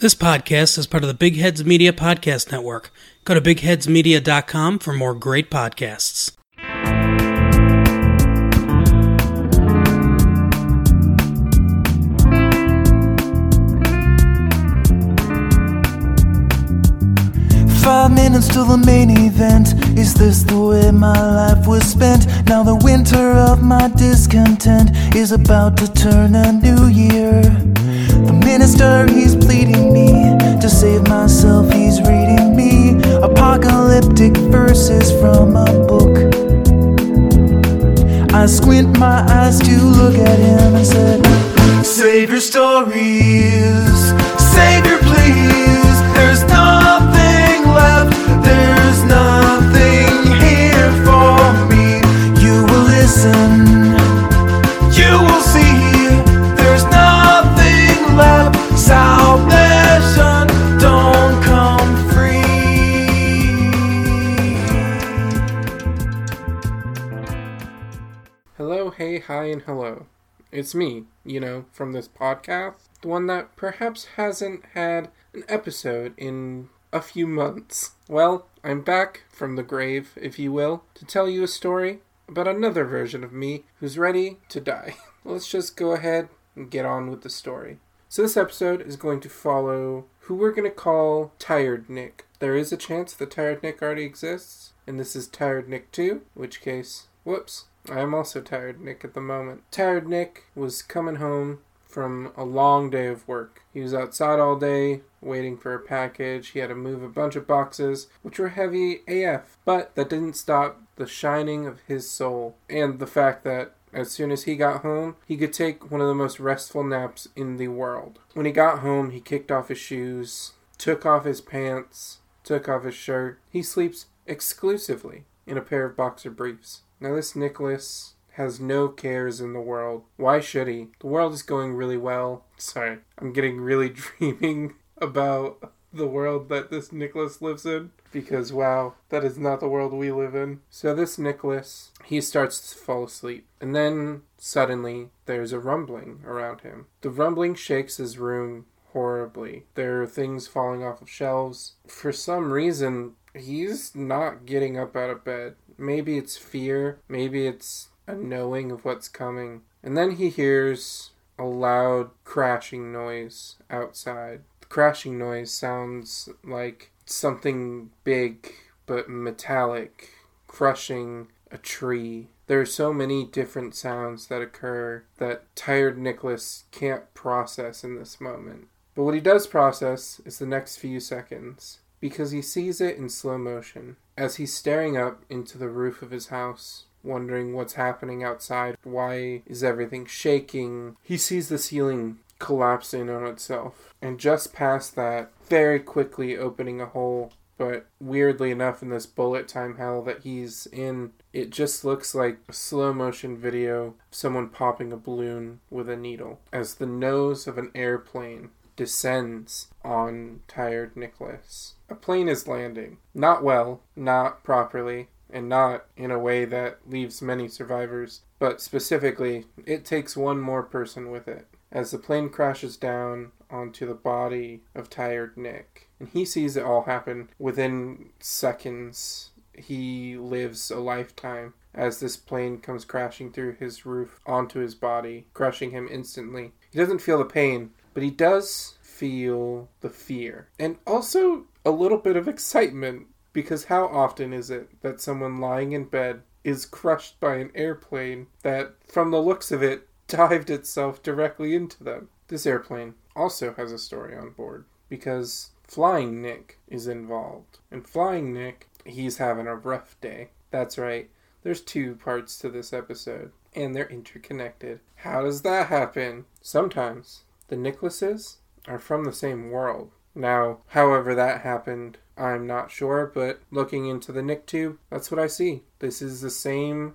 This podcast is part of the Big Heads Media Podcast Network. Go to bigheadsmedia.com for more great podcasts. Five minutes till the main event. Is this the way my life was spent? Now the winter of my discontent is about to turn a new year. He's reading me apocalyptic verses from a book. I squint my eyes to look at him and said, Save your stories, It's me, you know, from this podcast. The one that perhaps hasn't had an episode in a few months. Well, I'm back from the grave, if you will, to tell you a story about another version of me who's ready to die. Let's just go ahead and get on with the story. So, this episode is going to follow who we're going to call Tired Nick. There is a chance that Tired Nick already exists, and this is Tired Nick 2, in which case, whoops, I am also Tired Nick at the moment. Tired Nick was coming home from a long day of work. He was outside all day waiting for a package. He had to move a bunch of boxes, which were heavy AF, but that didn't stop the shining of his soul and the fact that as soon as he got home, he could take one of the most restful naps in the world. When he got home, he kicked off his shoes, took off his pants, took off his shirt. He sleeps exclusively in a pair of boxer briefs. Now, this Nicholas has no cares in the world. Why should he? The world is going really well. Sorry, I'm getting really dreaming about the world that this Nicholas lives in because wow, that is not the world we live in. So this Nicholas, he starts to fall asleep, and then suddenly there's a rumbling around him. The rumbling shakes his room horribly. There are things falling off of shelves. For some reason, he's not getting up out of bed. Maybe it's fear, maybe it's a knowing of what's coming. And then he hears a loud crashing noise outside. The crashing noise sounds like something big but metallic crushing a tree. There are so many different sounds that occur that tired Nicholas can't process in this moment. But what he does process is the next few seconds because he sees it in slow motion as he's staring up into the roof of his house wondering what's happening outside. Why is everything shaking? He sees the ceiling collapse in on itself. And just past that, very quickly opening a hole. But weirdly enough, in this bullet time hell that he's in, it just looks like a slow motion video of someone popping a balloon with a needle as the nose of an airplane descends on tired Nicholas. A plane is landing. Not well, not properly, and not in a way that leaves many survivors, but specifically, it takes one more person with it. As the plane crashes down onto the body of tired Nick, and he sees it all happen within seconds. He lives a lifetime as this plane comes crashing through his roof onto his body, crushing him instantly. He doesn't feel the pain, but he does feel the fear. And also a little bit of excitement because how often is it that someone lying in bed is crushed by an airplane that, from the looks of it, dived itself directly into them? This airplane also has a story on board because Flying Nick is involved. And Flying Nick, he's having a rough day. That's right, there's two parts to this episode, and they're interconnected. How does that happen? Sometimes the Nicholases are from the same world. Now, however that happened, I'm not sure, but looking into the Nicktube, that's what I see. This is the same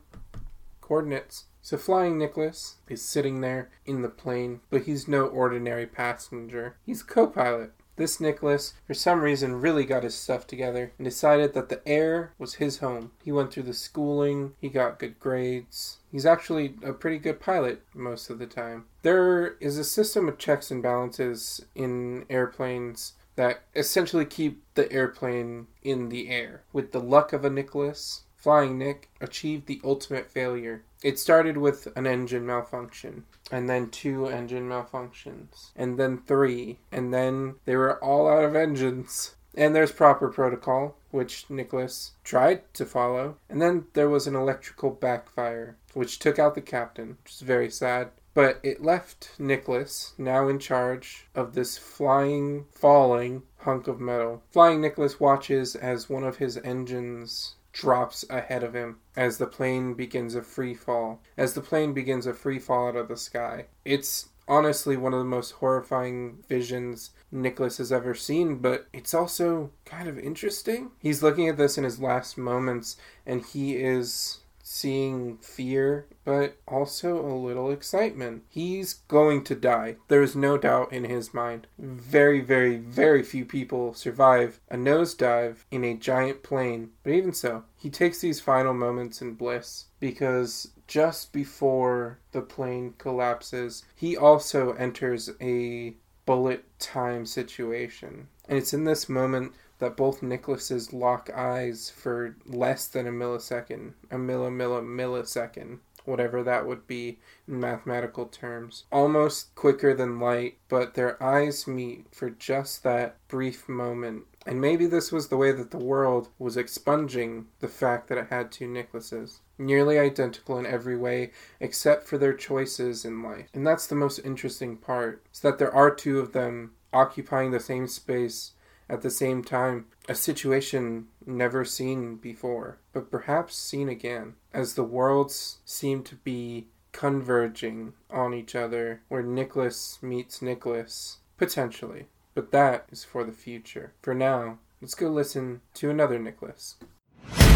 coordinates. So Flying Nicholas is sitting there in the plane, but he's no ordinary passenger. He's co-pilot. This Nicholas, for some reason, really got his stuff together and decided that the air was his home. He went through the schooling, he got good grades. He's actually a pretty good pilot most of the time. There is a system of checks and balances in airplanes that essentially keep the airplane in the air. With the luck of a Nicholas, Flying Nick achieved the ultimate failure. It started with an engine malfunction, and then two engine malfunctions, and then three, and then they were all out of engines. And there's proper protocol, which Nicholas tried to follow. And then there was an electrical backfire, which took out the captain, which is very sad. But it left Nicholas now in charge of this flying, falling hunk of metal. Flying Nicholas watches as one of his engines drops ahead of him as the plane begins a free fall. As the plane begins a free fall out of the sky. It's honestly one of the most horrifying visions Nicholas has ever seen, but it's also kind of interesting. He's looking at this in his last moments and he is seeing fear, but also a little excitement. He's going to die. There is no doubt in his mind. Very, very, very few people survive a nosedive in a giant plane, but even so, he takes these final moments in bliss because just before the plane collapses, he also enters a bullet time situation. And it's in this moment that both Nicholases lock eyes for less than a millisecond, a milli milli millisecond, whatever that would be in mathematical terms. Almost quicker than light, but their eyes meet for just that brief moment. And maybe this was the way that the world was expunging the fact that it had two Nicholases. Nearly identical in every way, except for their choices in life. And that's the most interesting part, is that there are two of them occupying the same space at the same time, a situation never seen before, but perhaps seen again, as the worlds seem to be converging on each other, where Nicholas meets Nicholas, potentially. But that is for the future. For now, let's go listen to another Nicholas.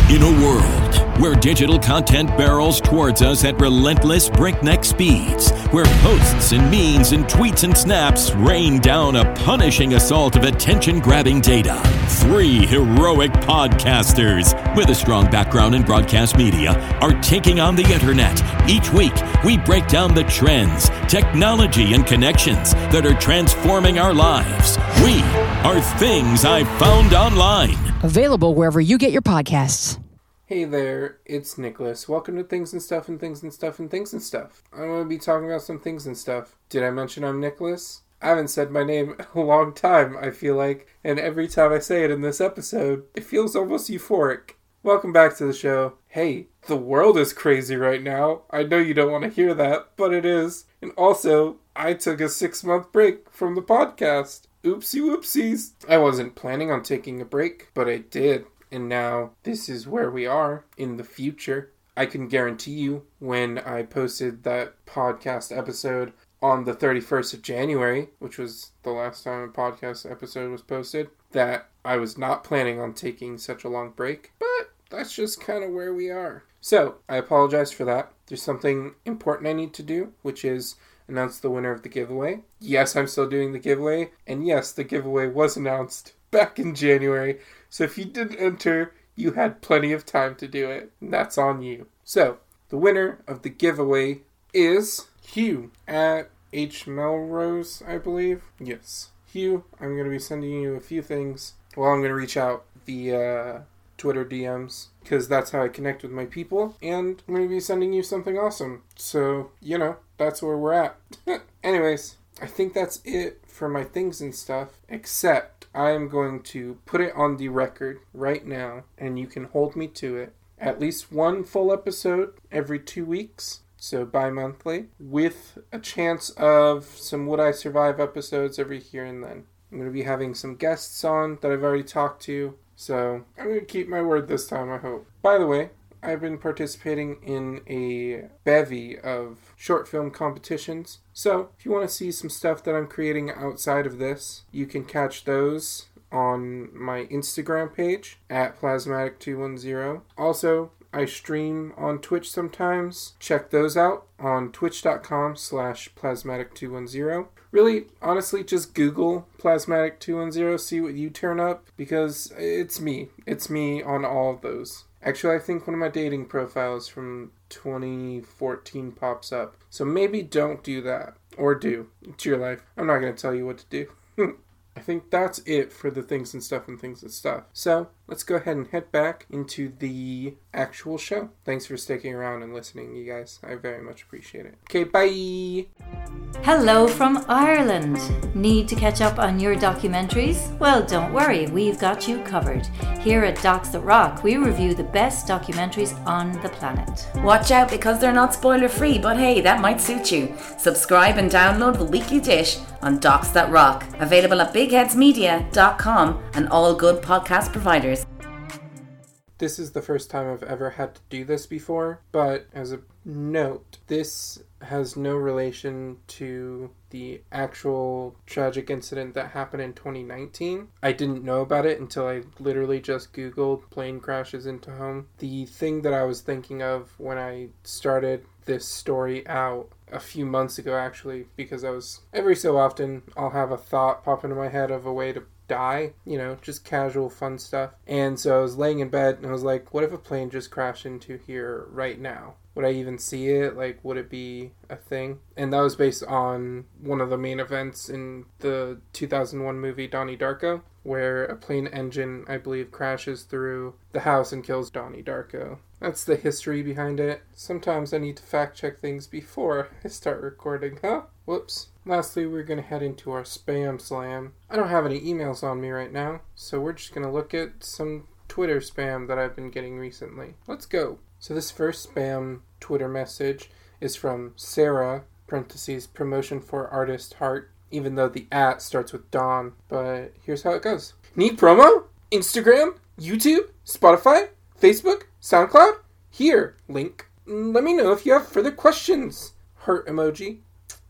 In a world where digital content barrels towards us at relentless breakneck speeds, where posts and memes and tweets and snaps rain down a punishing assault of attention grabbing data, three heroic podcasters with a strong background in broadcast media are taking on the internet. Each week, we break down the trends, technology, and connections that are transforming our lives. We are Things I Found Online. Available wherever you get your podcasts. Hey there, it's Nicholas. Welcome to Things and Stuff and Things and Stuff and Things and Stuff. I'm going to be talking about some things and stuff. Did I mention I'm Nicholas? I haven't said my name in a long time, I feel like, and every time I say it in this episode, it feels almost euphoric. Welcome back to the show. Hey, the world is crazy right now. I know you don't want to hear that, but it is. And also, I took a six month break from the podcast. Oopsie whoopsies. I wasn't planning on taking a break, but I did. And now this is where we are in the future. I can guarantee you when I posted that podcast episode on the 31st of January, which was the last time a podcast episode was posted, that I was not planning on taking such a long break, but that's just kind of where we are. So, I apologize for that. There's something important I need to do, which is announce the winner of the giveaway. Yes, I'm still doing the giveaway, and yes, the giveaway was announced back in January. So if you didn't enter, you had plenty of time to do it, and that's on you. So, the winner of the giveaway is Hugh at H Melrose, I believe. Yes. Hugh, I'm going to be sending you a few things. Well, I'm going to reach out via Twitter DMs because that's how I connect with my people, and I'm going to be sending you something awesome. So, you know, that's where we're at. Anyways, I think that's it for my things and stuff, except I am going to put it on the record right now, and you can hold me to it. At least one full episode every two weeks, so bi monthly, with a chance of some Would I Survive episodes every here and then. I'm going to be having some guests on that I've already talked to, so I'm going to keep my word this time, I hope. By the way, I've been participating in a bevy of short film competitions. So, if you want to see some stuff that I'm creating outside of this, you can catch those on my Instagram page at Plasmatic210. Also, I stream on Twitch sometimes. Check those out on twitch.com slash plasmatic210. Really, honestly, just Google Plasmatic 210, see what you turn up, because it's me. It's me on all of those. Actually, I think one of my dating profiles from 2014 pops up. So maybe don't do that. Or do. It's your life. I'm not going to tell you what to do. I think that's it for the things and stuff and things and stuff. So let's go ahead and head back into the actual show. Thanks for sticking around and listening, you guys. I very much appreciate it. Okay, bye. Hello from Ireland. Need to catch up on your documentaries? Well, don't worry, we've got you covered. Here at Docs That Rock, we review the best documentaries on the planet. Watch out because they're not spoiler free, but hey, that might suit you. Subscribe and download the weekly dish on Docs That Rock, available at bigheadsmedia.com and all good podcast providers. This is the first time I've ever had to do this before, but as a note, this has no relation to the actual tragic incident that happened in 2019. I didn't know about it until I literally just Googled plane crashes into home. The thing that I was thinking of when I started this story out a few months ago, actually, because I was every so often I'll have a thought pop into my head of a way to die, you know, just casual fun stuff. And so I was laying in bed and I was like, what if a plane just crashed into here right now? Would I even see it? Like, would it be a thing? And that was based on one of the main events in the 2001 movie Donnie Darko, where a plane engine, I believe, crashes through the house and kills Donnie Darko. That's the history behind it. Sometimes I need to fact check things before I start recording, huh? Whoops. Lastly, we're going to head into our spam slam. I don't have any emails on me right now, so we're just going to look at some Twitter spam that I've been getting recently. Let's go. So, this first spam Twitter message is from Sarah, parentheses, promotion for artist heart, even though the at starts with Dawn. But here's how it goes Need promo? Instagram? YouTube? Spotify? Facebook? SoundCloud? Here, link. Let me know if you have further questions. Heart emoji.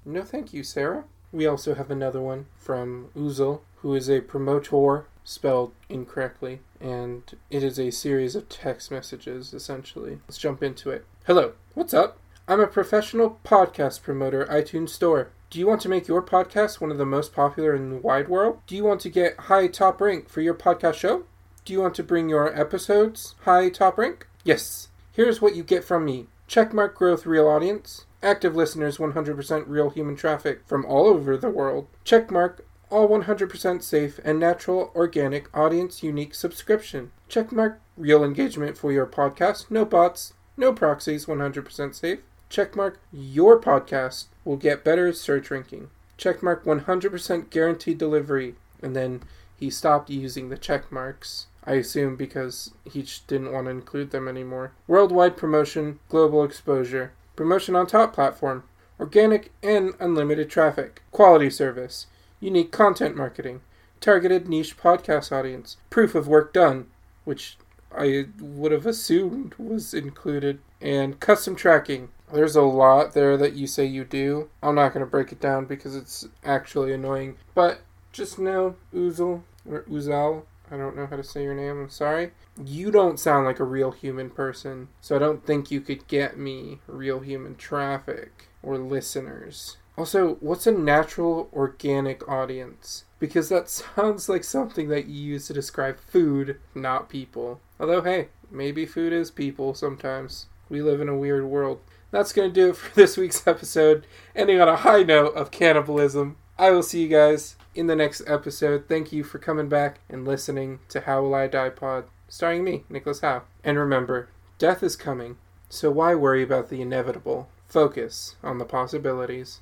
No, thank you, Sarah. We also have another one from Uzel, who is a promotor, spelled incorrectly, and it is a series of text messages, essentially. Let's jump into it. Hello, what's up? I'm a professional podcast promoter, iTunes Store. Do you want to make your podcast one of the most popular in the wide world? Do you want to get high top rank for your podcast show? Do you want to bring your episodes high top rank? Yes. Here's what you get from me. Checkmark growth real audience. Active listeners 100% real human traffic from all over the world. Checkmark all 100% safe and natural organic audience unique subscription. Checkmark real engagement for your podcast. No bots, no proxies, 100% safe. Checkmark your podcast will get better search ranking. Checkmark 100% guaranteed delivery. And then he stopped using the check marks. I assume because he didn't want to include them anymore. Worldwide promotion, global exposure, promotion on top platform, organic and unlimited traffic, quality service, unique content marketing, targeted niche podcast audience, proof of work done, which I would have assumed was included, and custom tracking. There's a lot there that you say you do. I'm not going to break it down because it's actually annoying, but just know, Uzel, or Uzal, I don't know how to say your name, I'm sorry. You don't sound like a real human person, so I don't think you could get me real human traffic or listeners. Also, what's a natural organic audience? Because that sounds like something that you use to describe food, not people. Although, hey, maybe food is people sometimes. We live in a weird world. That's going to do it for this week's episode, ending on a high note of cannibalism. I will see you guys in the next episode. Thank you for coming back and listening to How Will I Die Pod, starring me, Nicholas Howe. And remember, death is coming, so why worry about the inevitable? Focus on the possibilities.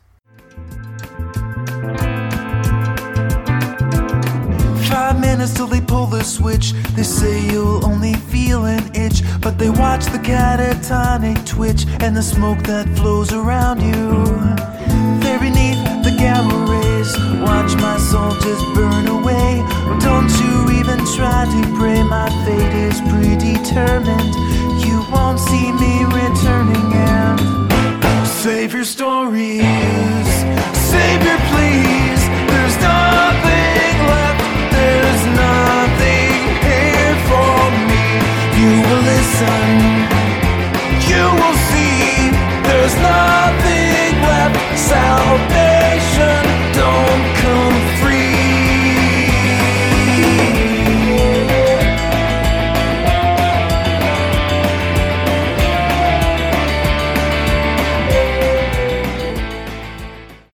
Five minutes till they pull the switch. They say you'll only feel an itch, but they watch the catatonic twitch and the smoke that flows around you. Watch my soul just burn away. Don't you even try to pray. My fate is predetermined. You won't see me returning and save your stories. Savior, please.